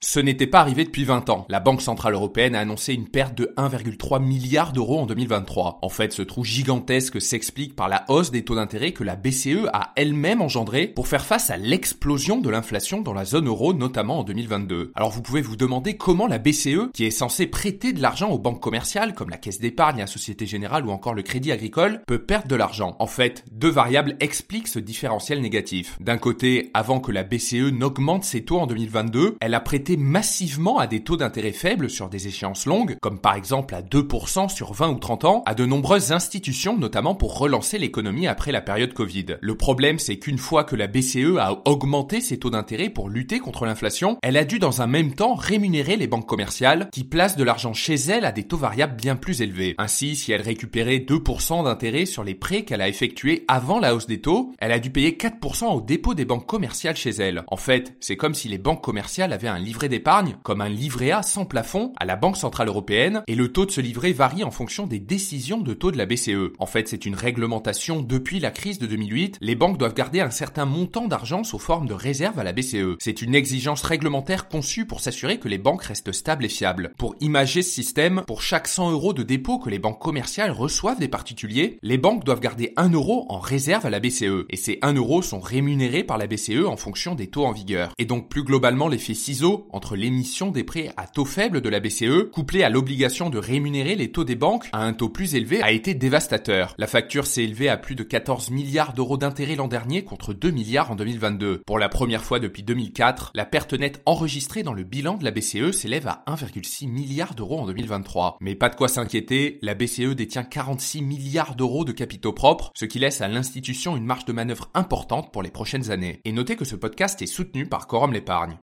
Ce n'était pas arrivé depuis 20 ans. La Banque Centrale Européenne a annoncé une perte de 1,3 milliard d'euros en 2023. En fait, ce trou gigantesque s'explique par la hausse des taux d'intérêt que la BCE a elle-même engendré pour faire face à l'explosion de l'inflation dans la zone euro, notamment en 2022. Alors vous pouvez vous demander comment la BCE, qui est censée prêter de l'argent aux banques commerciales comme la Caisse d'épargne, la Société Générale ou encore le Crédit Agricole, peut perdre de l'argent. En fait, deux variables expliquent ce différentiel négatif. D'un côté, avant que la BCE n'augmente ses taux en 2022, elle a prêté massivement à des taux d'intérêt faibles sur des échéances longues, comme par exemple à 2% sur 20 ou 30 ans, à de nombreuses institutions, notamment pour relancer l'économie après la période Covid. Le problème, c'est qu'une fois que la BCE a augmenté ses taux d'intérêt pour lutter contre l'inflation, elle a dû dans un même temps rémunérer les banques commerciales qui placent de l'argent chez elle à des taux variables bien plus élevés. Ainsi, si elle récupérait 2% d'intérêt sur les prêts qu'elle a effectués avant la hausse des taux, elle a dû payer 4% au dépôt des banques commerciales chez elle. En fait, c'est comme si les banques commerciales avaient un livre livret d'épargne, comme un livret A sans plafond, à la Banque Centrale Européenne, et le taux de ce livret varie en fonction des décisions de taux de la BCE. En fait, c'est une réglementation depuis la crise de 2008. Les banques doivent garder un certain montant d'argent sous forme de réserve à la BCE. C'est une exigence réglementaire conçue pour s'assurer que les banques restent stables et fiables. Pour imager ce système, pour chaque 100 euros de dépôt que les banques commerciales reçoivent des particuliers, les banques doivent garder 1 euro en réserve à la BCE. Et ces 1 euro sont rémunérés par la BCE en fonction des taux en vigueur. Et donc plus globalement, l'effet ciseau entre l'émission des prêts à taux faible de la BCE, couplée à l'obligation de rémunérer les taux des banques à un taux plus élevé, a été dévastateur. La facture s'est élevée à plus de 14 milliards d'euros d'intérêt l'an dernier contre 2 milliards en 2022. Pour la première fois depuis 2004, la perte nette enregistrée dans le bilan de la BCE s'élève à 1,6 milliard d'euros en 2023. Mais pas de quoi s'inquiéter, la BCE détient 46 milliards d'euros de capitaux propres, ce qui laisse à l'institution une marge de manœuvre importante pour les prochaines années. Et notez que ce podcast est soutenu par Quorum l'épargne.